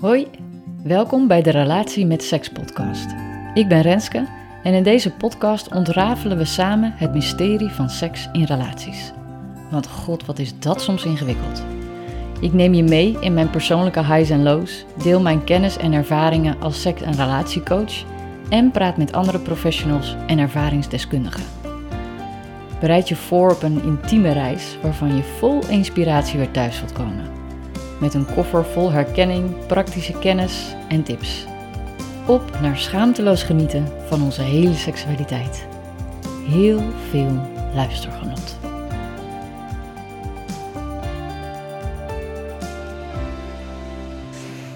Hoi, welkom bij de Relatie met Seks podcast. Ik ben Renske en in deze podcast ontrafelen we samen het mysterie van seks in relaties. Want god, wat is dat soms ingewikkeld. Ik neem je mee in mijn persoonlijke highs en lows, deel mijn kennis en ervaringen als seks- en relatiecoach en praat met andere professionals en ervaringsdeskundigen. Bereid je voor op een intieme reis waarvan je vol inspiratie weer thuis zult komen. Met een koffer vol herkenning, praktische kennis en tips. Op naar schaamteloos genieten van onze hele seksualiteit. Heel veel luistergenot.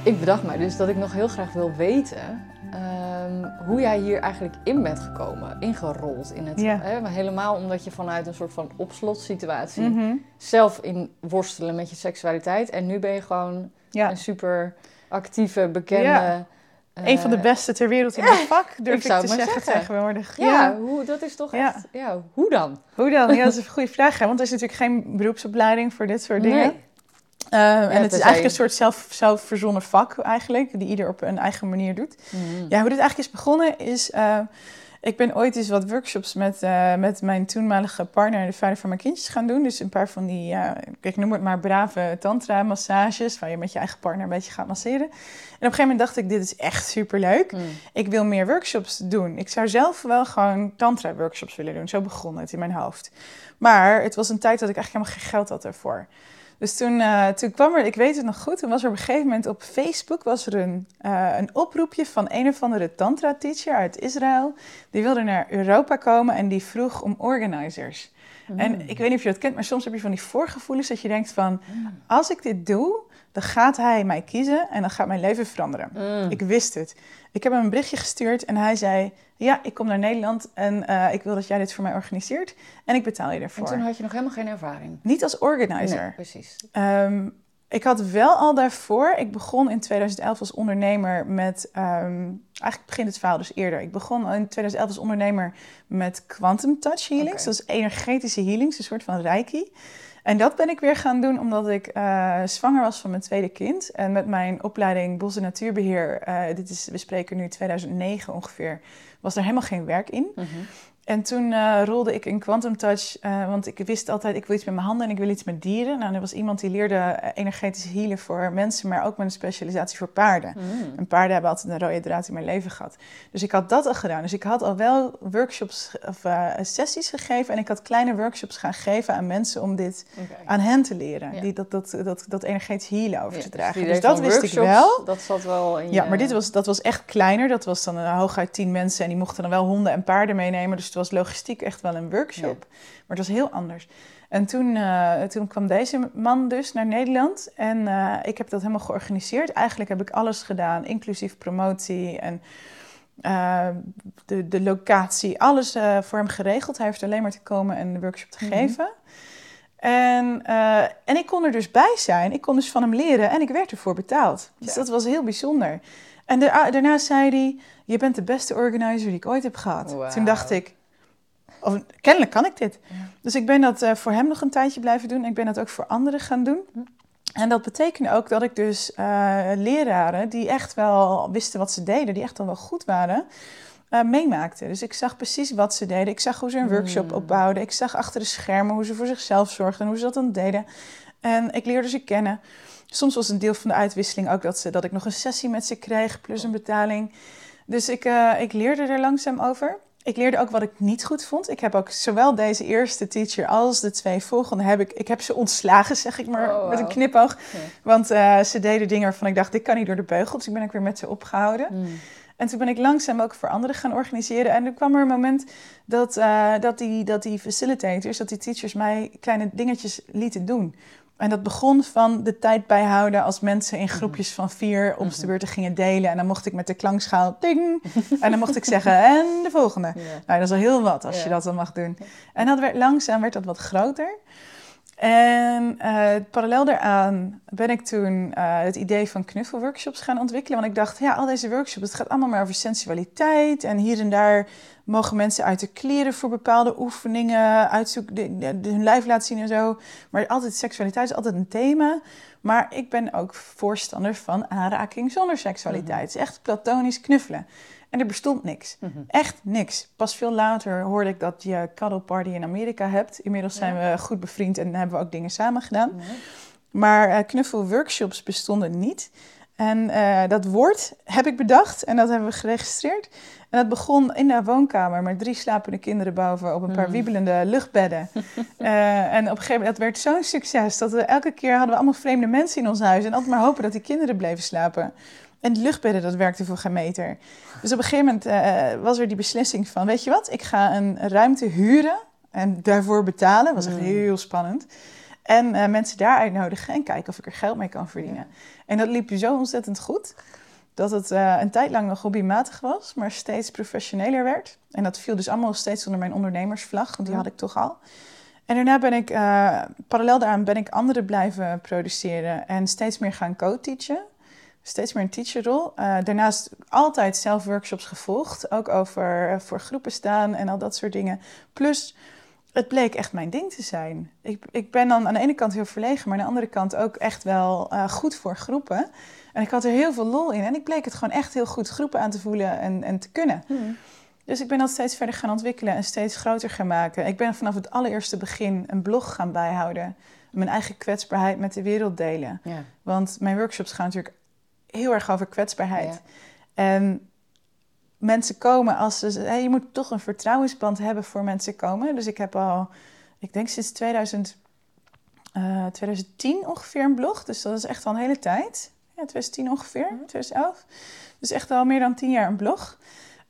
Ik bedacht mij dus dat ik nog heel graag wil weten ehm, hoe jij hier eigenlijk in bent gekomen, ingerold in het. Ja. Hè, helemaal omdat je vanuit een soort van opslotsituatie Mhm. zelf in worstelen met je seksualiteit. En nu ben je gewoon Ja, een super actieve, bekende. Ja. eh, een van de beste ter wereld in het vak, durf ik te zeggen, zeggen. tegenwoordig. Ja, Hoe, dat is toch Ja. echt. Ja, hoe dan? Hoe dan? Ja, dat is een goede vraag. Hè? Want er is natuurlijk geen beroepsopleiding voor dit soort dingen. Nee. Eh, en het is eigenlijk een soort zelf, zelfverzonnen vak eigenlijk, die ieder op een eigen manier doet. Mhm. Ja, hoe dit eigenlijk is begonnen is... eh, ik ben ooit eens wat workshops met, eh, met mijn toenmalige partner, de vader van mijn kindjes, gaan doen. Dus een paar van die, ja, ik noem het maar brave tantra-massages, waar je met je eigen partner een beetje gaat masseren. En op een gegeven moment dacht ik, dit is echt superleuk. Mhm. Ik wil meer workshops doen. Ik zou zelf wel gewoon tantra-workshops willen doen. Zo begon het in mijn hoofd. Maar het was een tijd dat ik eigenlijk helemaal geen geld had ervoor. Dus toen, eh, toen kwam er, ik weet het nog goed, toen was er op een gegeven moment op Facebook was er een, eh, een oproepje van een of andere tantra-teacher uit Israël. Die wilde naar Europa komen en die vroeg om organizers. En ik weet niet of je dat kent, maar soms heb je van die voorgevoelens dat je denkt van... als ik dit doe, dan gaat hij mij kiezen en dan gaat mijn leven veranderen. Mm. Ik wist het. Ik heb hem een berichtje gestuurd en hij zei... ja, ik kom naar Nederland en eh, ik wil dat jij dit voor mij organiseert. En ik betaal je En ervoor. toen had je nog helemaal geen ervaring. Niet als organizer. Nee, precies. Ehm, ik had wel al daarvoor, ik begon in 2011 als ondernemer met, ehm, eigenlijk begint het verhaal dus eerder. Ik begon in 2011 als ondernemer met Quantum Touch Healings, Oké. dat is energetische healings, een soort van reiki. En dat ben ik weer gaan doen omdat ik eh, zwanger was van mijn tweede kind. En met mijn opleiding Bos- en Natuurbeheer, eh, dit is, we spreken nu 2009 ongeveer, was er helemaal geen werk in. Mhm. En toen eh, rolde ik in Quantum Touch, eh, want ik wist altijd, ik wil iets met mijn handen en ik wil iets met dieren. Nou, er was iemand die leerde eh, energetisch healen voor mensen, maar ook met een specialisatie voor paarden. Mm. En paarden hebben altijd een rode draad in mijn leven gehad. Dus ik had dat al gedaan. Dus ik had al wel workshops of sessies gegeven en ik had kleine workshops gaan geven aan mensen om dit aan hen te leren. Ja. Die, dat, dat, dat, dat energetisch healen over Ja, te dus dragen. Dus, dat wist ik wel. Dat zat wel in Ja, maar dit was, dat was echt kleiner. Dat was dan een hooguit tien mensen en die mochten dan wel honden en paarden meenemen. Dus was logistiek echt wel een workshop. Maar het was heel anders. En toen, eh, toen kwam deze man dus naar Nederland en eh, ik heb dat helemaal georganiseerd. Eigenlijk heb ik alles gedaan, inclusief promotie en eh, de, de locatie, alles voor hem geregeld. Hij heeft alleen maar te komen en de workshop te Mhm. geven. En, en ik kon er dus bij zijn. Ik kon dus van hem leren en ik werd ervoor betaald. Dus Ja. dat was heel bijzonder. En da- daarna zei hij: Je bent de beste organizer die ik ooit heb gehad. Toen dacht ik: oh, Kennelijk kan ik dit. Ja. Dus ik ben dat eh, voor hem nog een tijdje blijven doen. En ik ben dat ook voor anderen gaan doen. Hm. En dat betekende ook dat ik dus eh, leraren die echt wel wisten wat ze deden, die echt al wel goed waren, eh, meemaakte. Dus ik zag precies wat ze deden. Ik zag hoe ze een workshop Hmm. opbouwden. Ik zag achter de schermen hoe ze voor zichzelf zorgden en hoe ze dat dan deden. En ik leerde ze kennen. Soms was een deel van de uitwisseling ook dat, ze, dat ik nog een sessie met ze kreeg, plus een betaling. Dus ik, ik leerde er langzaam over. Ik leerde ook wat ik niet goed vond. Ik heb ook zowel deze eerste teacher als de twee volgende... heb ik, ik heb ze ontslagen, zeg ik maar, Oh, met een knipoog. Want eh, ze deden dingen waarvan ik dacht, dit kan niet door de beugel. Dus ik ben ook weer met ze opgehouden. Mm. En toen ben ik langzaam ook voor anderen gaan organiseren. En er kwam er een moment dat, eh, dat, die, dat die facilitators, dat die teachers mij kleine dingetjes lieten doen. En dat begon van de tijd bijhouden als mensen in groepjes van vier op de beurten gingen delen. En dan mocht ik met de klankschaal ding. En dan mocht ik zeggen, en de volgende. Ja. Nou, dat is al heel wat als Ja. je dat dan mag doen. En dat werd, langzaam werd dat wat groter. En eh, parallel daaraan ben ik toen eh, het idee van knuffelworkshops gaan ontwikkelen. Want ik dacht, ja, al deze workshops, het gaat allemaal maar over sensualiteit. En hier en daar mogen mensen uit de kleren voor bepaalde oefeningen, uitzoeken, de, de- hun lijf laten zien en zo. Maar altijd seksualiteit is altijd een thema. Maar ik ben ook voorstander van aanraking zonder seksualiteit. Het is echt platonisch knuffelen. En er bestond niks. Echt niks. Pas veel later hoorde ik dat je cuddle party in Amerika hebt. Inmiddels zijn we goed bevriend en hebben we ook dingen samen gedaan. Maar uh, knuffelworkshops bestonden niet. En uh, dat woord heb ik bedacht en dat hebben we geregistreerd. En dat begon in de woonkamer met drie slapende kinderen boven op een paar wiebelende luchtbedden. uh, en op een gegeven moment, dat werd zo'n succes dat we elke keer hadden we allemaal vreemde mensen in ons huis. En altijd maar hopen dat die kinderen bleven slapen. En die luchtbedden, dat werkte voor geen meter. Dus op een gegeven moment uh, was er die beslissing van, weet je wat, ik ga een ruimte huren en daarvoor betalen. Dat was echt heel spannend. En uh, mensen daar uitnodigen en kijken of ik er geld mee kan verdienen. En dat liep zo ontzettend goed. Dat het uh, een tijd lang nog hobbymatig was, maar steeds professioneler werd. En dat viel dus allemaal steeds onder mijn ondernemersvlag, want die had ik toch al. En daarna ben ik, uh, parallel daaraan ben ik anderen blijven produceren en steeds meer gaan co-teachen. Steeds meer een teacherrol. Uh, daarnaast altijd zelf workshops gevolgd, ook over voor groepen staan en al dat soort dingen. Plus het bleek echt mijn ding te zijn. Ik, ik ben dan aan de ene kant heel verlegen, maar aan de andere kant ook echt wel uh, goed voor groepen. En ik had er heel veel lol in. En ik bleek het gewoon echt heel goed groepen aan te voelen en, en te kunnen. Hmm. Dus ik ben dat steeds verder gaan ontwikkelen en steeds groter gaan maken. Ik ben vanaf het allereerste begin een blog gaan bijhouden. Mijn eigen kwetsbaarheid met de wereld delen. Ja. Want mijn workshops gaan natuurlijk heel erg over kwetsbaarheid. Ja. En mensen komen als ze... Hey, je moet toch een vertrouwensband hebben voor mensen komen. Dus ik heb al, ik denk sinds 2000, uh, 2010 ongeveer een blog. Dus dat is echt al een hele tijd. Ja, 2010 ongeveer, 2011. Dus echt al meer dan tien jaar een blog.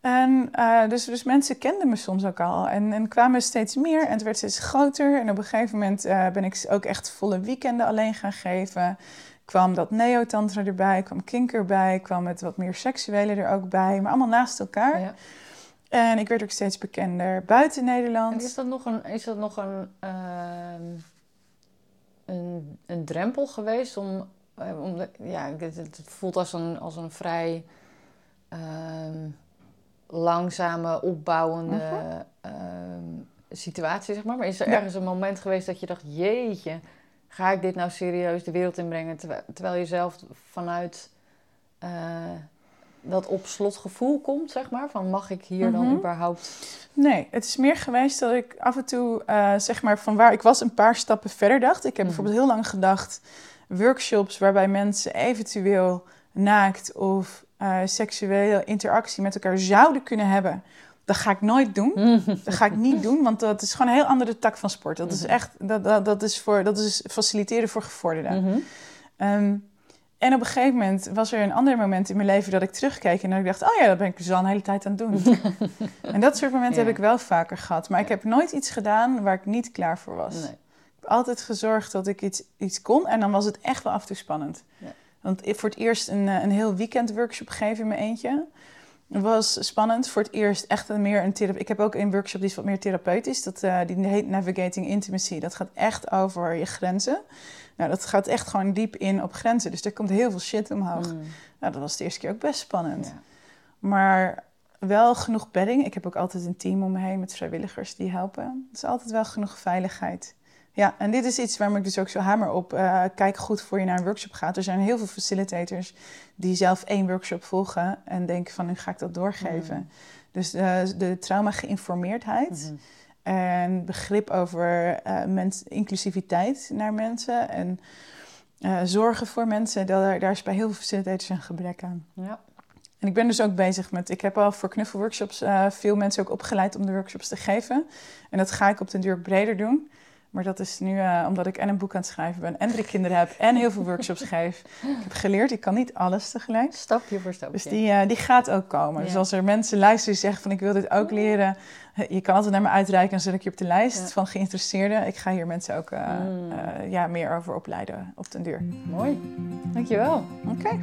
En uh, dus, dus mensen kenden me soms ook al en, en kwamen steeds meer en het werd steeds groter. En op een gegeven moment uh, ben ik ook echt volle weekenden alleen gaan geven kwam dat neotantra erbij, kwam kink erbij, kwam het wat meer seksuele er ook bij, maar allemaal naast elkaar. Ja. En ik werd ook steeds bekender buiten Nederland. En is dat nog een, is dat nog een, uh, een, een drempel geweest om, uh, om de, ja, het, het, voelt als een, als een vrij uh, langzame, opbouwende -huh. situatie, zeg maar. Maar is er ja. ergens een moment geweest dat je dacht, jeetje, ga ik dit nou serieus de wereld inbrengen? Terwijl, terwijl je zelf vanuit uh, dat op slot gevoel komt, zeg maar. Van mag ik hier mm -hmm. dan überhaupt... Nee, het is meer geweest dat ik af en toe, uh, zeg maar, van waar ik was een paar stappen verder dacht. Ik heb mm -hmm. bijvoorbeeld heel lang gedacht, workshops waarbij mensen eventueel naakt of uh, seksuele interactie met elkaar zouden kunnen hebben dat ga ik nooit doen. Dat ga ik niet doen, want dat is gewoon een heel andere tak van sport. Dat is mhm. echt, dat, dat, dat, is, voor, dat is faciliteren voor gevorderden. Mm -hmm. um, en op een gegeven moment was er een ander moment in mijn leven dat ik terugkeek en dat ik dacht, oh ja, dat ben ik dus al een hele tijd aan het doen. en dat soort momenten ja. heb ik wel vaker gehad. Maar ja. ik heb nooit iets gedaan waar ik niet klaar voor was. Nee. Ik heb altijd gezorgd dat ik iets, iets kon en dan was het echt wel af en toe spannend. Ja. Want voor het eerst een, eh, een heel weekend workshop gegeven in mijn eentje. Was spannend. Voor het eerst echt een meer een therapie. Ik heb ook een workshop die is wat meer therapeutisch. Dat, uh, die heet Navigating Intimacy. Dat gaat echt over je grenzen. Nou, dat gaat echt gewoon diep in op grenzen. Dus er komt heel veel shit omhoog. Mm. Nou, dat was de eerste keer ook best spannend. Ja. Maar wel genoeg bedding. Ik heb ook altijd een team om me heen met vrijwilligers die helpen. Het is altijd wel genoeg veiligheid. Ja, en dit is iets waarom ik dus ook zo hamer op. Uh, kijk goed voor je naar een workshop gaat. Er zijn heel veel facilitators die zelf één workshop volgen en denken van nu ga ik dat doorgeven. Mm. Dus uh, de trauma geïnformeerdheid mm -hmm. en begrip over uh, mens, inclusiviteit naar mensen en zorgen voor mensen, daar, daar is bij heel veel facilitators een gebrek aan. Ja. En ik ben dus ook bezig met, ik heb al voor knuffelworkshops veel mensen ook opgeleid om de workshops te geven. En dat ga ik op den duur breder doen. Maar dat is nu uh, omdat ik en een boek aan het schrijven ben en drie kinderen heb en heel veel workshops geef. Ik heb geleerd, ik kan niet alles tegelijk. Stapje voor stapje. Dus die, uh, die gaat ook komen. Ja. Dus als er mensen luisteren die zeggen van ik wil dit ook leren. Je kan altijd naar me uitreiken en zet ik je op de lijst ja. van geïnteresseerden. Ik ga hier mensen ook uh, mm. ja, meer over opleiden op den duur. Mooi, dankjewel. Oké. Okay.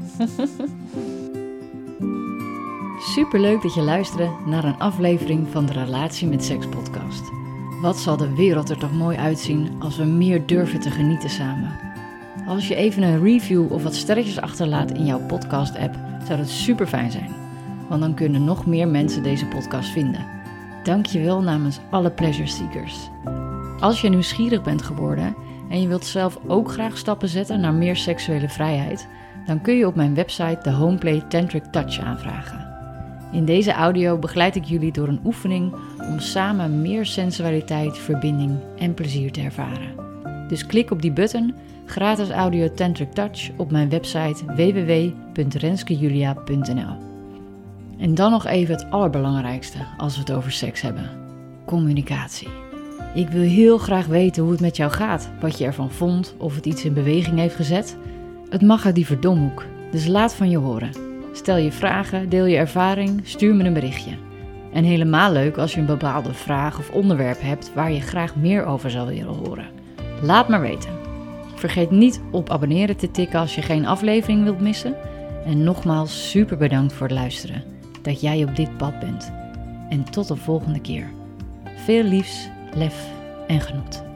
Superleuk dat je luisterde naar een aflevering van de Relatie met Seks podcast. Wat zal de wereld er toch mooi uitzien als we meer durven te genieten samen? Als je even een review of wat sterretjes achterlaat in jouw podcast-app, zou dat super fijn zijn. Want dan kunnen nog meer mensen deze podcast vinden. Dank je wel namens alle pleasure seekers. Als je nieuwsgierig bent geworden en je wilt zelf ook graag stappen zetten naar meer seksuele vrijheid, dan kun je op mijn website de Homeplay Tantric Touch aanvragen. In deze audio begeleid ik jullie door een oefening om samen meer sensualiteit, verbinding en plezier te ervaren. Dus klik op die button, gratis audio Tantric Touch, op mijn website www.renskejulia.nl. En dan nog even het allerbelangrijkste als we het over seks hebben: communicatie. Ik wil heel graag weten hoe het met jou gaat, wat je ervan vond, of het iets in beweging heeft gezet. Het mag uit die verdomhoek, dus laat van je horen. Stel je vragen, deel je ervaring, stuur me een berichtje. En helemaal leuk als je een bepaalde vraag of onderwerp hebt waar je graag meer over zou willen horen. Laat maar weten. Vergeet niet op abonneren te tikken als je geen aflevering wilt missen. En nogmaals super bedankt voor het luisteren. Dat jij op dit pad bent. En tot de volgende keer. Veel liefs, lef en genot.